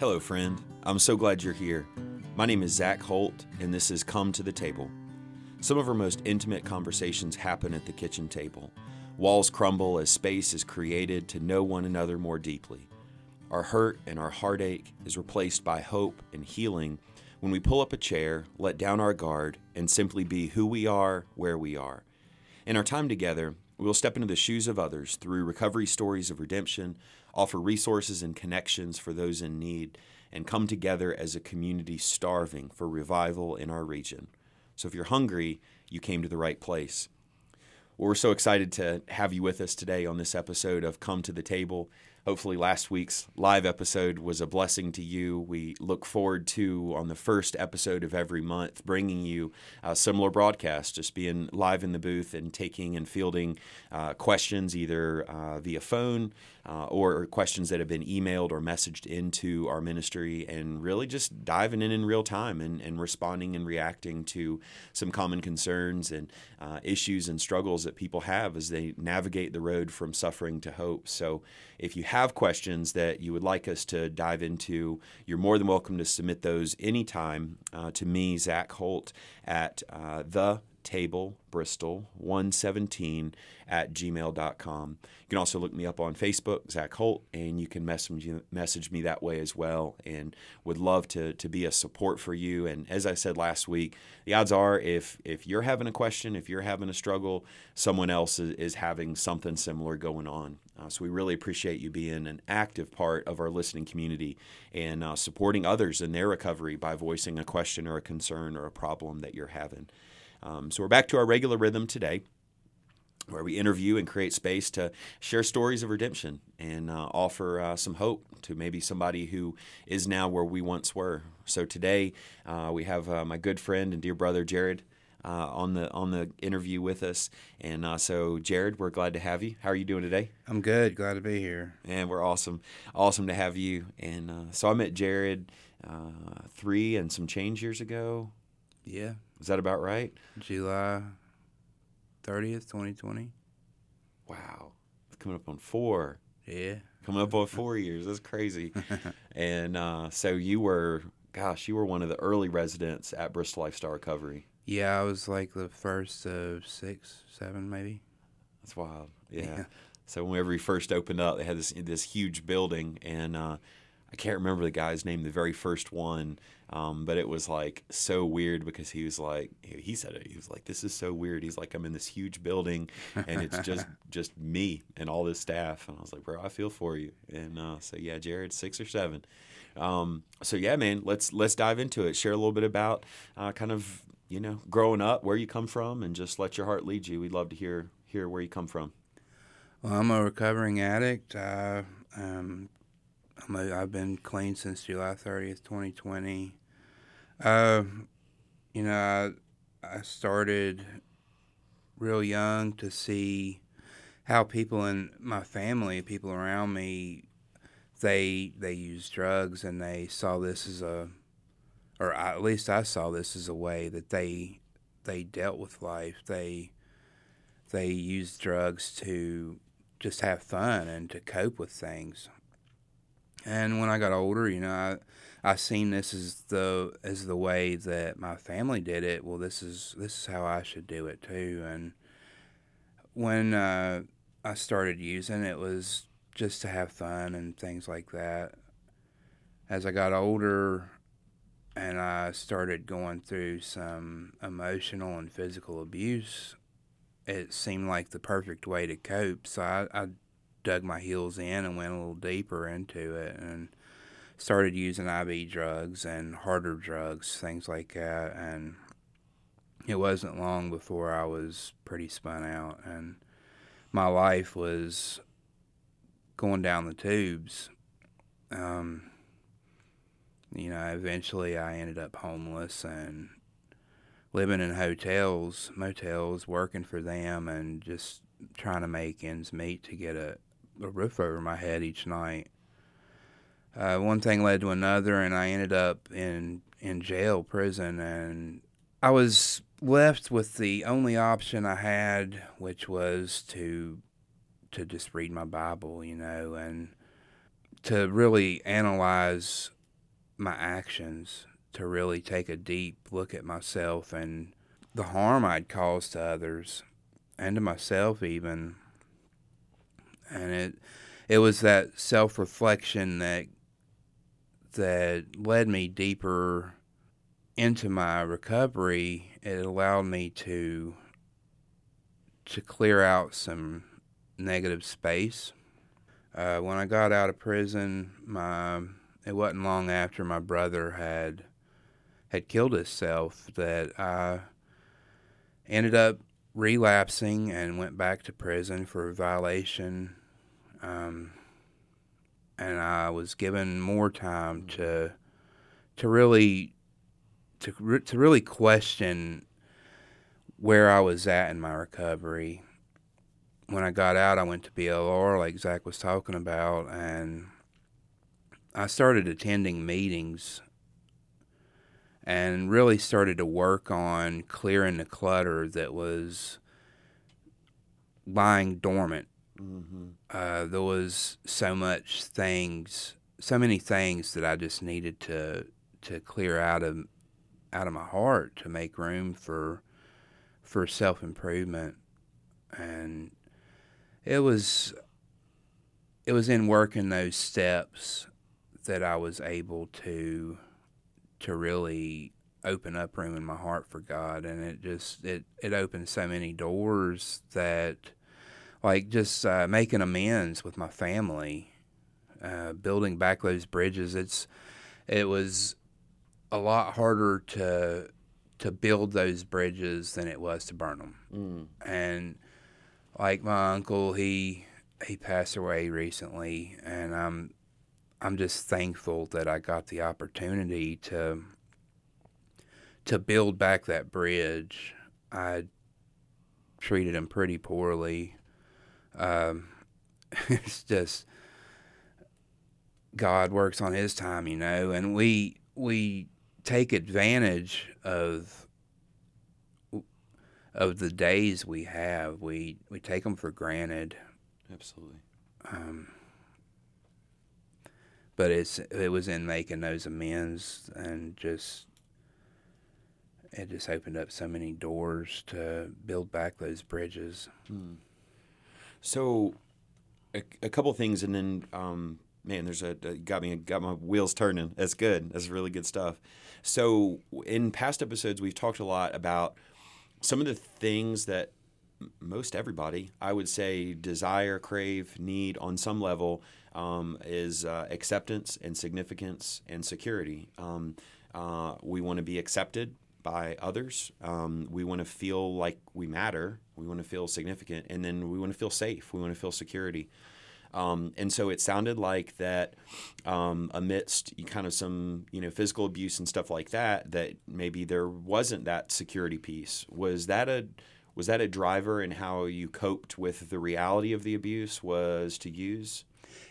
Hello, friend. I'm so glad you're here. My name is Zac Holt, and this is Come to the Table. Some of our most intimate conversations happen at the kitchen table. Walls crumble as space is created to know one another more deeply. Our hurt and our heartache is replaced by hope and healing when we pull up a chair, let down our guard, and simply be who we are, where we are. In our time together, we will step into the shoes of others through recovery stories of redemption, offer resources and connections for those in need, and come together as a community starving for revival in our region. So if you're hungry, you came to the right place. Well, we're so excited to have you with us today on this episode of Come to the Table. Hopefully, last week's live episode was a blessing to you. We look forward to, on the first episode of every month, bringing you a similar broadcast, just being live in the booth and taking and fielding uh, questions either uh, via phone uh, or questions that have been emailed or messaged into our ministry, and really just diving in in real time and, and responding and reacting to some common concerns and uh, issues and struggles that people have as they navigate the road from suffering to hope. So, if you have questions that you would like us to dive into, you're more than welcome to submit those anytime uh, to me, Zac Holt, at uh, the table bristol 117 at gmail.com you can also look me up on facebook zac holt and you can message, message me that way as well and would love to, to be a support for you. And as i said last week the odds are if if you're having a question if you're having a struggle someone else is, is having something similar going on uh, so we really appreciate you being an active part of our listening community and uh, supporting others in their recovery by voicing a question or a concern or a problem that you're having um, so we're back to our regular rhythm today where we interview and create space to share stories of redemption and uh, offer uh, some hope to maybe somebody who is now where we once were. So today uh, we have uh, my good friend and dear brother Jared uh, on the on the interview with us, and uh, so Jared, we're glad to have you. How are you doing today? I'm good. Glad to be here. And we're awesome, awesome to have you. And so I met Jared three and some change years ago. Yeah. Is that about right? July 30th, 2020. Wow. It's coming up on four. Yeah. Coming up on four years. That's crazy. and uh, so you were, gosh, you were one of the early residents at Bristol Lifestyle Recovery. Yeah, I was like the first of six, seven, maybe. That's wild. Yeah. yeah. So whenever we first opened up, they had this this huge building, and uh, I can't remember the guy's name, the very first one, um, but it was like so weird because he was like, he said it. He was like, "This is so weird." He's like, "I'm in this huge building, and it's just just me and all this staff." And I was like, "Bro, I feel for you." And uh, so yeah, Jared, six or seven. Um, so yeah, man, let's let's dive into it. Share a little bit about uh, kind of you know growing up, where you come from, and just let your heart lead you. We'd love to hear hear where you come from. Well, I'm a recovering addict. I um, i have been clean since July 30th, 2020. Uh, you know, I, I started real young to see how people in my family, people around me, they they use drugs and they saw this as a, or at least I saw this as a way that they they dealt with life. They they used drugs to just have fun and to cope with things. And when I got older, you know, I I seen this as the as the way that my family did it. Well, this is this is how I should do it too. And when uh, I started using it was just to have fun and things like that. As I got older and I started going through some emotional and physical abuse, it seemed like the perfect way to cope. So I, I dug my heels in and went a little deeper into it and started using IV drugs and harder drugs, things like that. And it wasn't long before I was pretty spun out and my life was going down the tubes. Um, you know, eventually I ended up homeless and living in hotels, motels, working for them, and just trying to make ends meet to get a, a roof over my head each night. Uh, one thing led to another, and I ended up in in jail, prison, and I was left with the only option I had, which was to to just read my Bible, you know, and to really analyze my actions to really take a deep look at myself and the harm I'd caused to others and to myself even. And it it was that self reflection that that led me deeper into my recovery. It allowed me to to clear out some negative space. Uh, when I got out of prison, my it wasn't long after my brother had had killed himself that I ended up relapsing and went back to prison for a violation. Um, and I was given more time to to really to to really question where I was at in my recovery. When I got out, I went to BLR, like Zac was talking about, and I started attending meetings and really started to work on clearing the clutter that was lying dormant. Mm-hmm. Uh, there was so much things, so many things that I just needed to to clear out of out of my heart to make room for for self improvement, and it was it was in working those steps that I was able to to really open up room in my heart for God, and it just it it opened so many doors that, like, just uh, making amends with my family, uh, building back those bridges. It's it was a lot harder to to build those bridges than it was to burn them, mm. and like my uncle, he he passed away recently, and I'm I'm just thankful that I got the opportunity to to build back that bridge. I treated him pretty poorly. Um, it's just God works on His time, you know, and we we take advantage of of the days we have. We we take them for granted. Absolutely. Um, but it's it was in making those amends and just it just opened up so many doors to build back those bridges. Hmm. So, a, a couple things, and then um, man, there's a, a, got me got my wheels turning. That's good. That's really good stuff. So, in past episodes, we've talked a lot about some of the things that most everybody, I would say, desire, crave, need on some level um, is uh, acceptance and significance and security. Um, uh, we want to be accepted by others. Um, we want to feel like we matter. We want to feel significant, and then we want to feel safe. We want to feel security. Um, and so it sounded like that um, amidst kind of some you know physical abuse and stuff like that, that maybe there wasn't that security piece. Was that a was that a driver in how you coped with the reality of the abuse? Was to use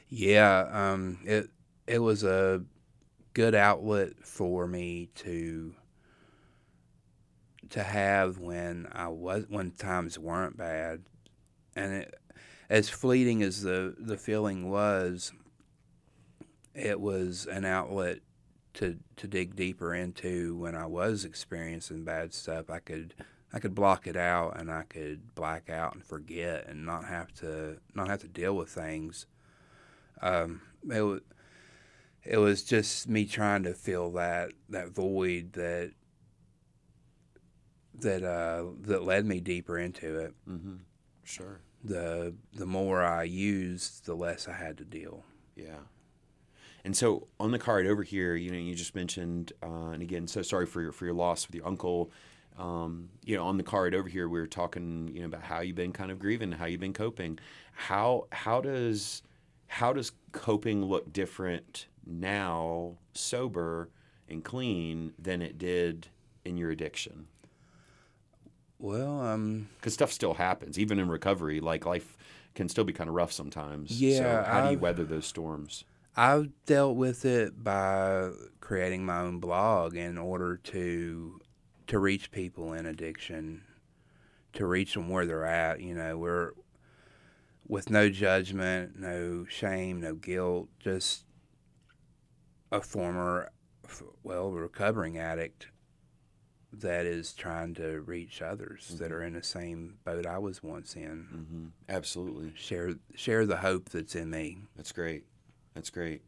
yeah, um, it it was a good outlet for me to to have when I was when times weren't bad, and it, as fleeting as the the feeling was, it was an outlet to to dig deeper into when I was experiencing bad stuff. I could I could block it out and I could black out and forget and not have to not have to deal with things um, it was it was just me trying to fill that that void that that uh, that led me deeper into it. Mm-hmm. Sure. The the more I used, the less I had to deal. Yeah. And so on the card over here, you know, you just mentioned, uh, and again, so sorry for your for your loss with your uncle. Um, you know, on the card over here, we were talking, you know, about how you've been kind of grieving, how you've been coping. How how does how does coping look different now, sober and clean, than it did in your addiction? Well, um, because stuff still happens, even in recovery. Like life can still be kind of rough sometimes. Yeah. So how do you weather those storms? I've dealt with it by creating my own blog in order to to reach people in addiction, to reach them where they're at. You know, we're with no judgment, no shame, no guilt, just a former well, recovering addict that is trying to reach others that Mhm. are in the same boat I was once in. Mm-hmm. Absolutely. Share share the hope that's in me. That's great. That's great.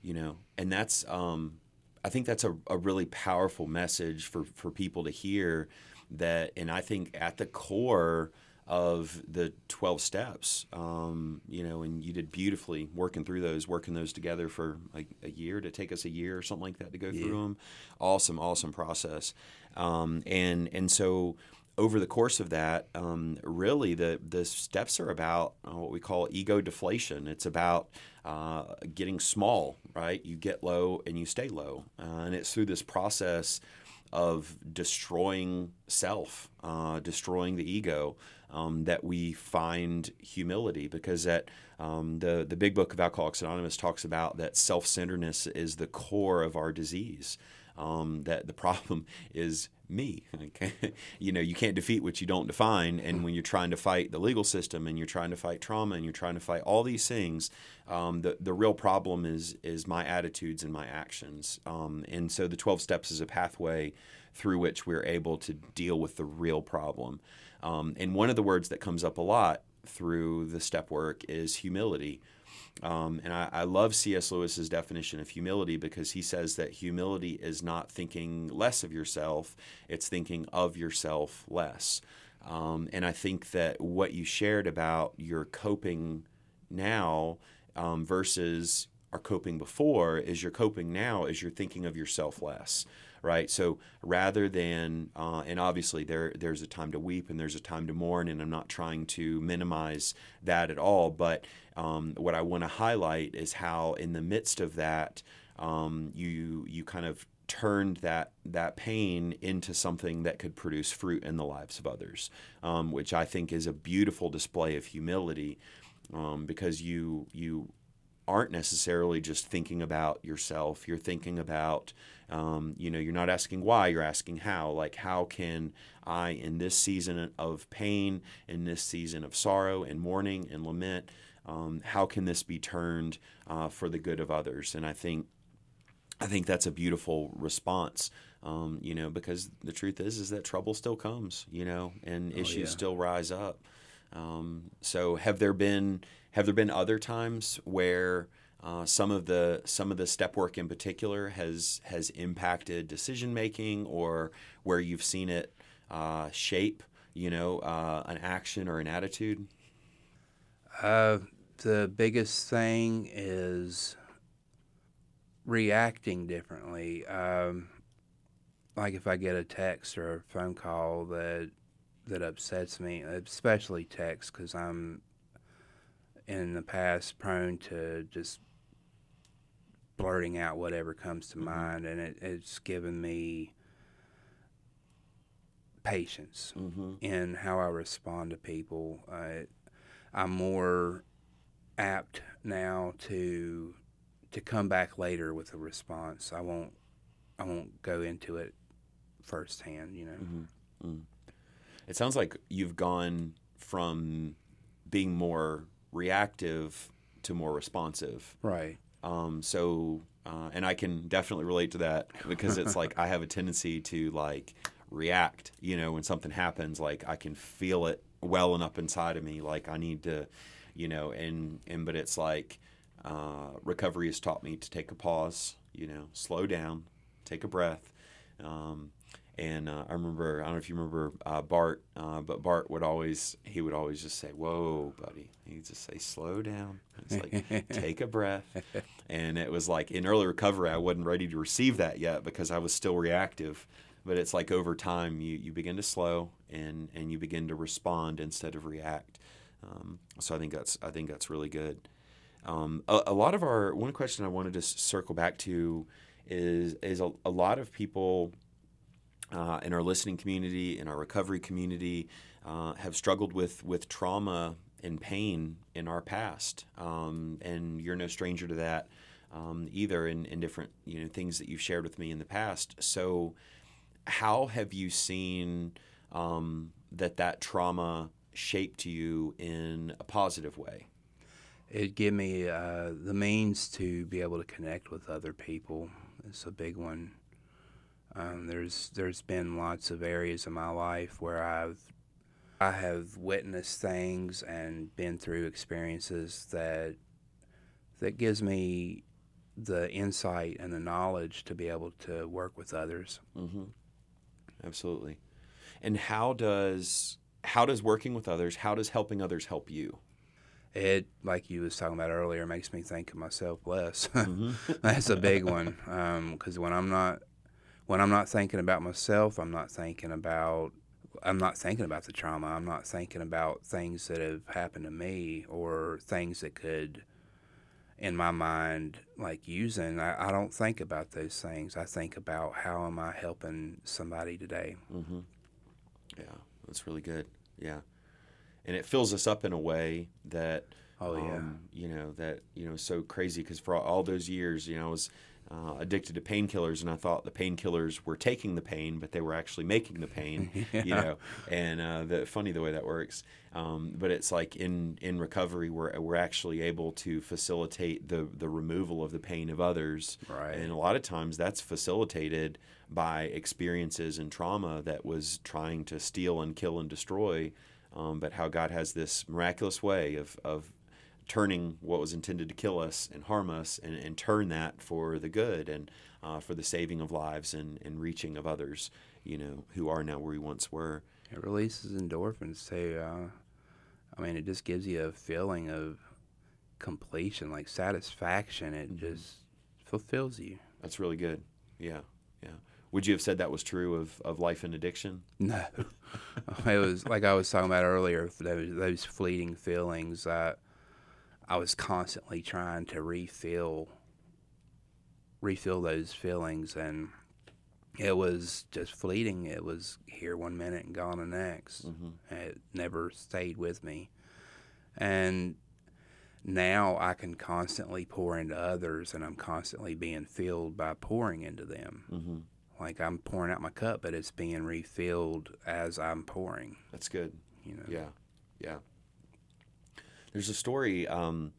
You know, and that's um, I think that's a, a really powerful message for, for people to hear that and I think at the core of the 12 steps um, you know and you did beautifully working through those working those together for like a year to take us a year or something like that to go Yeah. through them awesome awesome process um, and and so over the course of that, um, really the the steps are about uh, what we call ego deflation. It's about uh, getting small, right? You get low and you stay low, uh, and it's through this process of destroying self, uh, destroying the ego, um, that we find humility. Because that um, the the big book of Alcoholics Anonymous talks about that self centeredness is the core of our disease. Um, that the problem is me. Okay? you know, you can't defeat what you don't define. And when you're trying to fight the legal system and you're trying to fight trauma and you're trying to fight all these things, um, the the real problem is is my attitudes and my actions. Um, and so the 12 steps is a pathway through which we're able to deal with the real problem. Um, and one of the words that comes up a lot through the step work is humility. Um, and I, I love C.S. Lewis's definition of humility because he says that humility is not thinking less of yourself, it's thinking of yourself less. Um, and I think that what you shared about your coping now um, versus our coping before is your coping now is you're thinking of yourself less right so rather than uh, and obviously there there's a time to weep and there's a time to mourn and i'm not trying to minimize that at all but um, what i want to highlight is how in the midst of that um, you you kind of turned that that pain into something that could produce fruit in the lives of others um, which i think is a beautiful display of humility um, because you you aren't necessarily just thinking about yourself. You're thinking about, um, you know, you're not asking why, you're asking how. Like, how can I, in this season of pain, in this season of sorrow and mourning and lament, um, how can this be turned uh, for the good of others? And I think, I think that's a beautiful response. Um, you know, because the truth is, is that trouble still comes. You know, and Oh, issues yeah. still rise up. Um, so, have there been have there been other times where uh, some of the some of the step work in particular has has impacted decision making, or where you've seen it uh, shape, you know, uh, an action or an attitude? Uh, the biggest thing is reacting differently. Um, like if I get a text or a phone call that that upsets me, especially text, because I'm in the past prone to just blurting out whatever comes to Mhm. mind, and it, it's given me patience Mm-hmm. in how I respond to people. Uh, I'm more apt now to to come back later with a response. I won't I won't go into it firsthand. You know. Mm-hmm. Mm. It sounds like you've gone from being more reactive to more responsive. Right. Um, so, uh, and I can definitely relate to that because it's like I have a tendency to like react. You know, when something happens, like I can feel it welling up inside of me. Like I need to, you know, and and but it's like uh, recovery has taught me to take a pause. You know, slow down, take a breath. Um, and uh, I remember, I don't know if you remember uh, Bart, uh, but Bart would always, he would always just say, "Whoa, buddy," he'd just say, "Slow down." It's like take a breath. And it was like in early recovery, I wasn't ready to receive that yet because I was still reactive. But it's like over time, you, you begin to slow and, and you begin to respond instead of react. Um, so I think that's I think that's really good. Um, a, a lot of our one question I wanted to circle back to is is a, a lot of people uh, in our listening community, in our recovery community, uh, have struggled with with trauma and pain in our past, um, and you're no stranger to that um, either. In, in different you know things that you've shared with me in the past. So, how have you seen um, that that trauma shaped you in a positive way? it gave me uh, the means to be able to connect with other people. It's a big one. Um, there's there's been lots of areas in my life where I've I have witnessed things and been through experiences that that gives me the insight and the knowledge to be able to work with others. Mm-hmm. Absolutely. And how does how does working with others, how does helping others help you? It, like you was talking about earlier, makes me think of myself less. Mm-hmm. That's a big one because when I'm not when I'm not thinking about myself, I'm not thinking about I'm not thinking about the trauma. I'm not thinking about things that have happened to me or things that could, in my mind, like using. I, I don't think about those things. I think about how am I helping somebody today. Mm-hmm. Yeah, that's really good. Yeah, and it fills us up in a way that Oh yeah. um, you know that you know so crazy because for all those years you know I was uh, addicted to painkillers and I thought the painkillers were taking the pain but they were actually making the pain you know? And uh, the funny the way that works. Um, but it's like in in recovery we're we're actually able to facilitate the the removal of the pain of others. Right. and a lot of times that's facilitated by experiences and trauma that was trying to steal and kill and destroy um, but how God has this miraculous way of, of turning what was intended to kill us and harm us and, and turn that for the good and uh, for the saving of lives and, and reaching of others, you know, who are now where we once were. It releases endorphins too. Uh, I mean, it just gives you a feeling of completion, like satisfaction. It Mhm. just fulfills you. That's really good. Yeah, yeah. Would you have said that was true of, of life and addiction? No, it was like I was talking about earlier. Those those fleeting feelings. Uh, I was constantly trying to refill, refill those feelings, and it was just fleeting. It was here one minute and gone the next. Mm-hmm. It never stayed with me. And now I can constantly pour into others and I'm constantly being filled by pouring into them. Mm-hmm. Like I'm pouring out my cup, but it's being refilled as I'm pouring, That's good. you know. Yeah, yeah. There's a story um,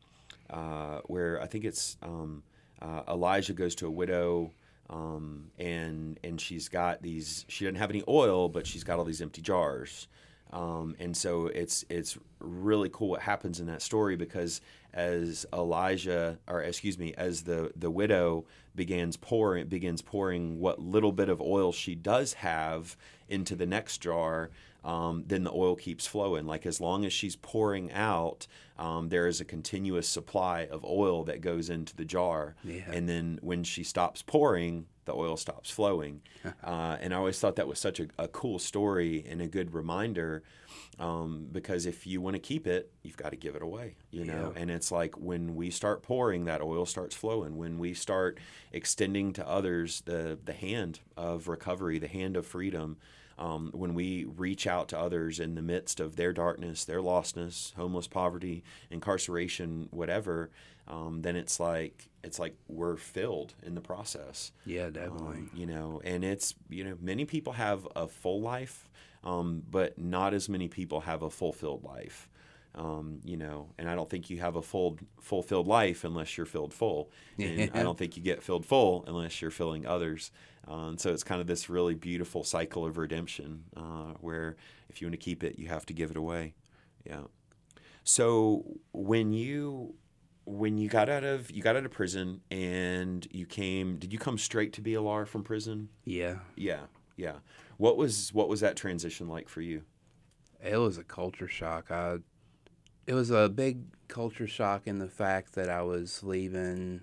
uh, where I think it's um, uh, Elijah goes to a widow, um, and and she's got these. She doesn't have any oil, but she's got all these empty jars. Um, and so it's it's really cool what happens in that story because as Elijah, or excuse me, as the the widow begins pouring begins pouring what little bit of oil she does have into the next jar, um, then the oil keeps flowing. Like as long as she's pouring out, um, there is a continuous supply of oil that goes into the jar. Yeah. And then when she stops pouring, the oil stops flowing. uh, and I always thought that was such a, a cool story and a good reminder um, because if you want to keep it, you've got to give it away, you know. Yeah. And it's like when we start pouring, that oil starts flowing. When we start extending to others the the hand of recovery, the hand of freedom. Um, when we reach out to others in the midst of their darkness, their lostness, homeless, poverty, incarceration, whatever, um, then it's like it's like we're filled in the process. Yeah, definitely. Um, you know, and it's you know many people have a full life, um, but not as many people have a fulfilled life. Um, you know, and I don't think you have a full fulfilled life unless you're filled full, and I don't think you get filled full unless you're filling others. Uh, and so it's kind of this really beautiful cycle of redemption, uh, where if you want to keep it, you have to give it away. Yeah. So when you when you got out of you got out of prison and you came, did you come straight to BLR from prison? yeah. Yeah, yeah. What was what was that transition like for you? It was a culture shock. I, it was a big culture shock in the fact that I was leaving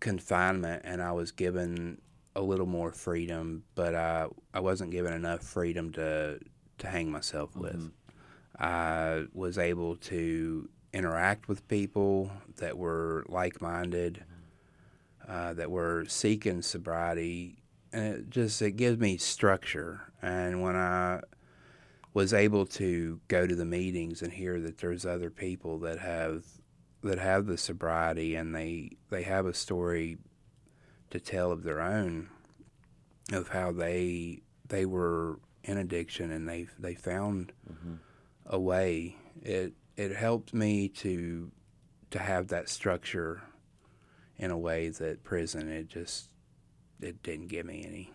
confinement and I was given a little more freedom, but I I wasn't given enough freedom to to hang myself with. Mhm. I was able to interact with people that were like minded, uh, that were seeking sobriety, and it just it gives me structure. And when I was able to go to the meetings and hear that there's other people that have that have the sobriety and they they have a story to tell of their own of how they they were in addiction and they they found Mhm. a way it it helped me to to have that structure in a way that prison it just it didn't give me any.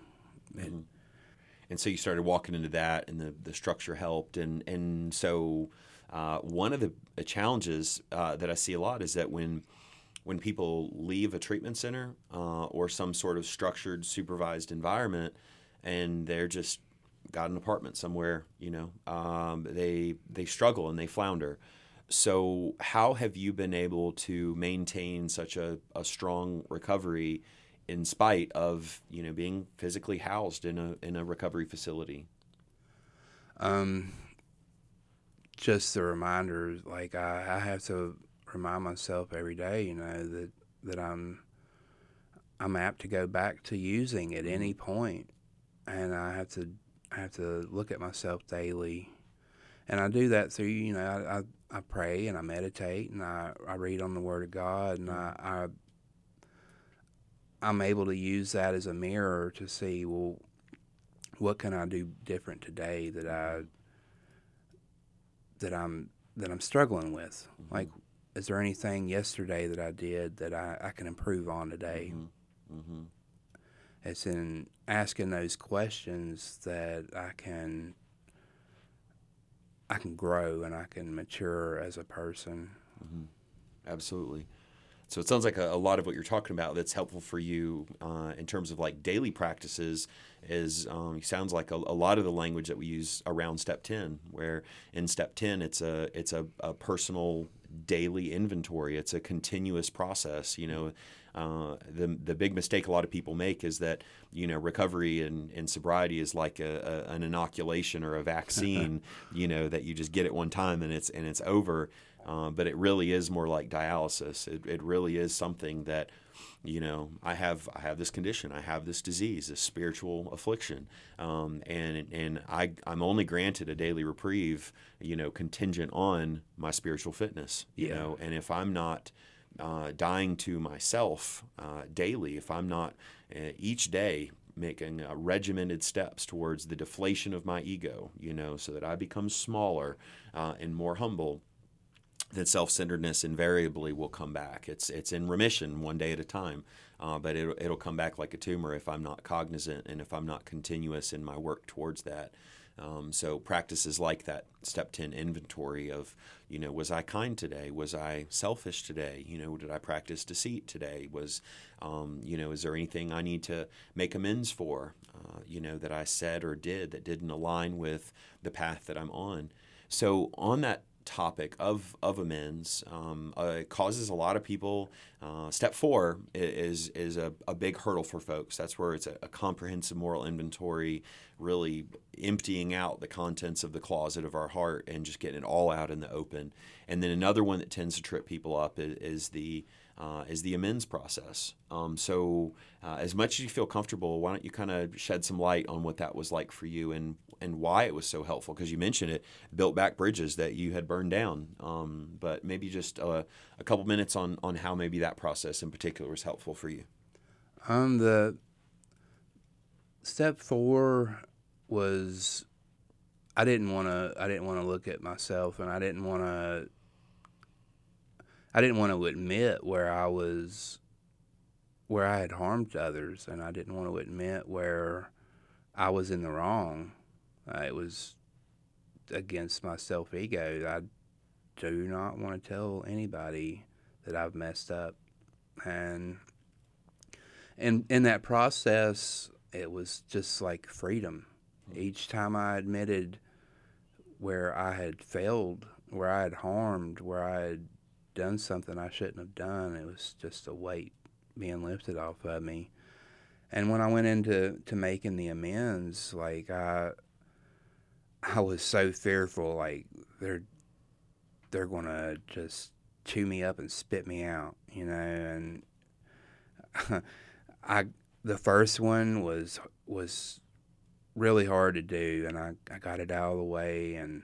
Mhm. And so you started walking into that, and the, the structure helped. And and so uh, one of the uh, challenges uh, that I see a lot is that when when people leave a treatment center uh, or some sort of structured, supervised environment, and they're just got an apartment somewhere, you know, um, they they struggle and they flounder. So, how have you been able to maintain such a, a strong recovery in spite of you know being physically housed in a in a recovery facility? Um, just the reminders, like I, I have to remind myself every day, you know, that that I'm I'm apt to go back to using at any point, and I have to I have to look at myself daily, and I do that through you know I I, I pray and I meditate and I, I read on the Word of God and I, I I'm able to use that as a mirror to see well what can I do different today that I that I'm that I'm struggling with Mm-hmm. like is there anything yesterday that I did that I, I can improve on today Mm-hmm. it's in asking those questions that I can I can grow and I can mature as a person Absolutely. So it sounds like a, a lot of what you're talking about that's helpful for you uh, in terms of like daily practices is um, sounds like a, a lot of the language that we use around step 10 where in step 10 it's a it's a, a personal daily inventory. It's a continuous process you know. Uh, the the big mistake a lot of people make is that you know recovery and, and sobriety is like a, a, an inoculation or a vaccine you know that you just get it one time and it's and it's over uh, but it really is more like dialysis. It, it really is something that, you know, I have I have this condition, I have this disease, this spiritual affliction, um, and and I I'm only granted a daily reprieve, you know, contingent on my spiritual fitness, you Yeah. know, and if I'm not uh, dying to myself uh, daily, if I'm not uh, each day making uh, regimented steps towards the deflation of my ego, you know, so that I become smaller uh, and more humble, then self-centeredness invariably will come back. It's it's in remission one day at a time, uh, but it'll, it'll come back like a tumor if I'm not cognizant and if I'm not continuous in my work towards that. Um, so practices like that step 10 inventory of, you know, was I kind today? Was I selfish today? You know, did I practice deceit today? Was, um, you know, is there anything I need to make amends for, uh, you know, that I said or did that didn't align with the path that I'm on? So on that topic of of amends um, uh, it causes a lot of people. Uh, step four is is a, a big hurdle for folks. That's where it's a, a comprehensive moral inventory, really emptying out the contents of the closet of our heart and just getting it all out in the open. And then another one that tends to trip people up is, is the uh, is the amends process. Um, so, uh, as much as you feel comfortable, why don't you kind of shed some light on what that was like for you and and why it was so helpful? Because you mentioned it built back bridges that you had burned down. Um, but maybe just uh, a couple minutes on on how maybe that process in particular was helpful for you. Um, the step four was I didn't want to. I didn't want to look at myself, and I didn't want to. I didn't want to admit where I was, where I had harmed others, and I didn't want to admit where I was in the wrong. Uh, it was against my self ego. I do not want to tell anybody that I've messed up, and and in that process, it was just like freedom. Each time I admitted where I had failed, where I had harmed, where I had done something I shouldn't have done, it was just a weight being lifted off of me. And when I went into to making the amends, like I, I was so fearful, like they're they're gonna just chew me up and spit me out, you know, and I the first one was was really hard to do and I, I got it out of the way and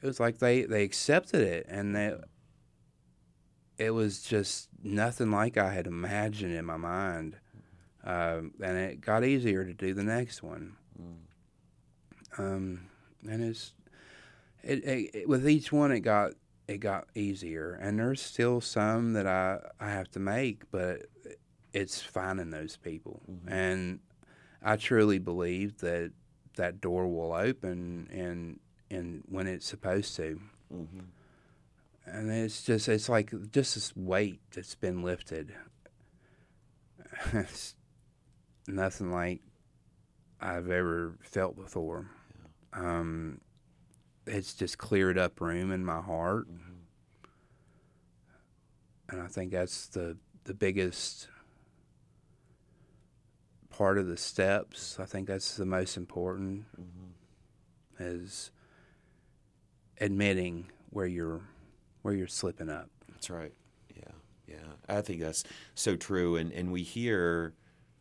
it was like they, they accepted it and they it was just nothing like I had imagined in my mind. Um, and it got easier to do the next one. Um, and it's it, it, it with each one it got it got easier. And there's still some that I, I have to make, but it's finding those people. Mm-hmm. And I truly believe that that door will open and and when it's supposed to. Mm-hmm. And it's just it's like just this weight that's been lifted. it's nothing like I've ever felt before. Um, it's just cleared up room in my heart, mm-hmm. and I think that's the the biggest part of the steps. I think that's the most important mm-hmm. is admitting where you're where you're slipping up. That's right. Yeah, yeah. I think that's so true, and and we hear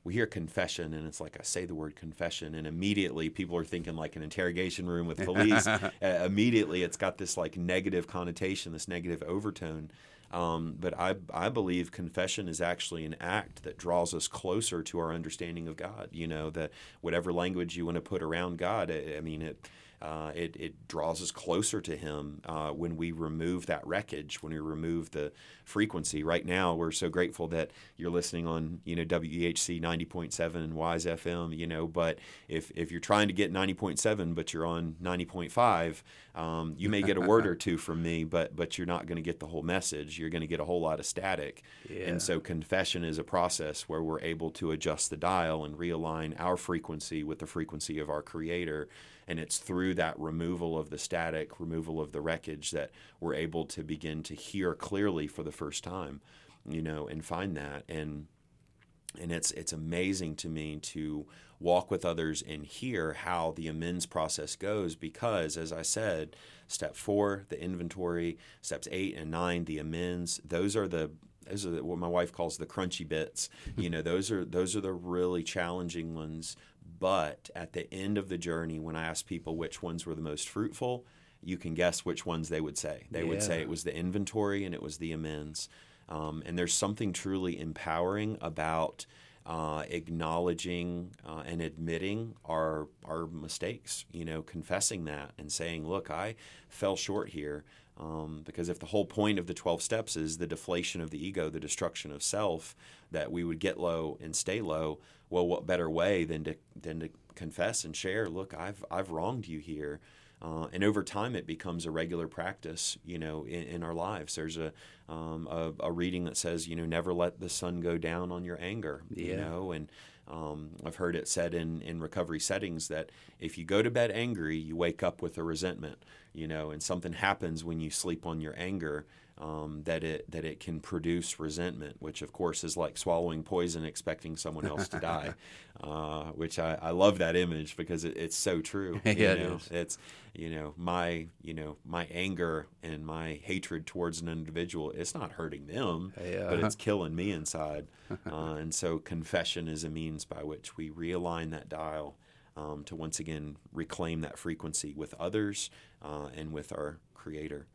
we hear confession and it's like I say the word confession and immediately people are thinking like an interrogation room with police. uh, immediately it's got this like negative connotation, this negative overtone. Um, but I, I believe confession is actually an act that draws us closer to our understanding of God. You know, that whatever language you want to put around God, I, I mean, it, uh, it, it, draws us closer to Him uh, when we remove that wreckage, when we remove the frequency. Right now, we're so grateful that you're listening on you know WEHC 90.7 and Wise FM. You know, but if if you're trying to get 90.7 but you're on 90.5, um, you may get a word or two from me, but but you're not going to get the whole message. You're going to get a whole lot of static. Yeah. And so confession is a process where we're able to adjust the dial and realign our frequency with the frequency of our Creator and it's through that removal of the static, removal of the wreckage that we're able to begin to hear clearly for the first time, you know, and find that. And and it's it's amazing to me to walk with others and hear how the amends process goes because as i said step four the inventory steps eight and nine the amends those are the those are what my wife calls the crunchy bits you know those are those are the really challenging ones but at the end of the journey, when I asked people which ones were the most fruitful, you can guess which ones they would say. They yeah. would say it was the inventory and it was the amends. Um, and there's something truly empowering about uh, acknowledging uh, and admitting our our mistakes. You know, confessing that and saying, "Look, I fell short here." Um, because if the whole point of the 12 steps is the deflation of the ego, the destruction of self, that we would get low and stay low, well, what better way than to than to confess and share? Look, I've I've wronged you here. Uh, and over time, it becomes a regular practice, you know, in, in our lives. There's a, um, a, a reading that says, you know, never let the sun go down on your anger, yeah. you know, and um, I've heard it said in, in recovery settings that if you go to bed angry, you wake up with a resentment, you know, and something happens when you sleep on your anger um, that it that it can produce resentment, which of course is like swallowing poison, expecting someone else to die. Uh, which I, I love that image because it, it's so true. yeah, know? it is. It's you know my you know my anger and my hatred towards an individual. It's not hurting them, yeah. but it's killing me inside. uh, and so confession is a means by which we realign that dial. Um, to once again reclaim that frequency with others uh, and with our Creator.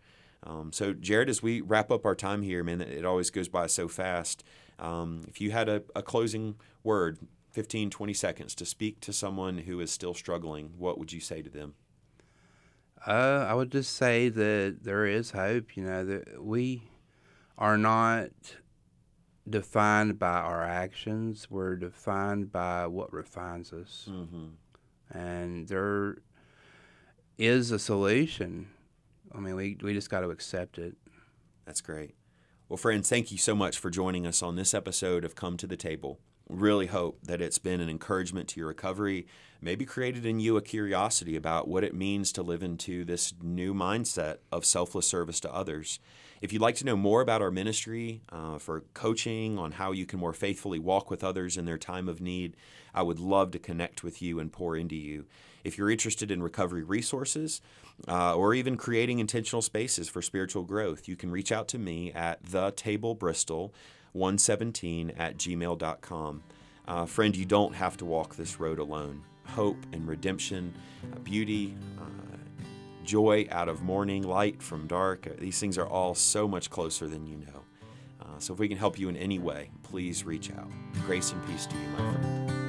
Um, so, Jared, as we wrap up our time here, man, it always goes by so fast. Um, if you had a, a, closing word, 15, 20 seconds to speak to someone who is still struggling, what would you say to them? Uh, I would just say that there is hope. You know, that we are not defined by our actions, we're defined by what refines us. Mm-hmm. And there is a solution I mean, we, we just got to accept it. That's great. Well, friends, thank you so much for joining us on this episode of Come to the Table. Really hope that it's been an encouragement to your recovery, maybe created in you a curiosity about what it means to live into this new mindset of selfless service to others. If you'd like to know more about our ministry uh, for coaching on how you can more faithfully walk with others in their time of need, I would love to connect with you and pour into you. If you're interested in recovery resources uh, or even creating intentional spaces for spiritual growth, you can reach out to me at thetablebristol117 at gmail.com. Uh, friend, you don't have to walk this road alone. Hope and redemption, uh, beauty, uh, joy out of mourning, light from dark. Uh, these things are all so much closer than you know. Uh, so if we can help you in any way, please reach out. Grace and peace to you, my friend.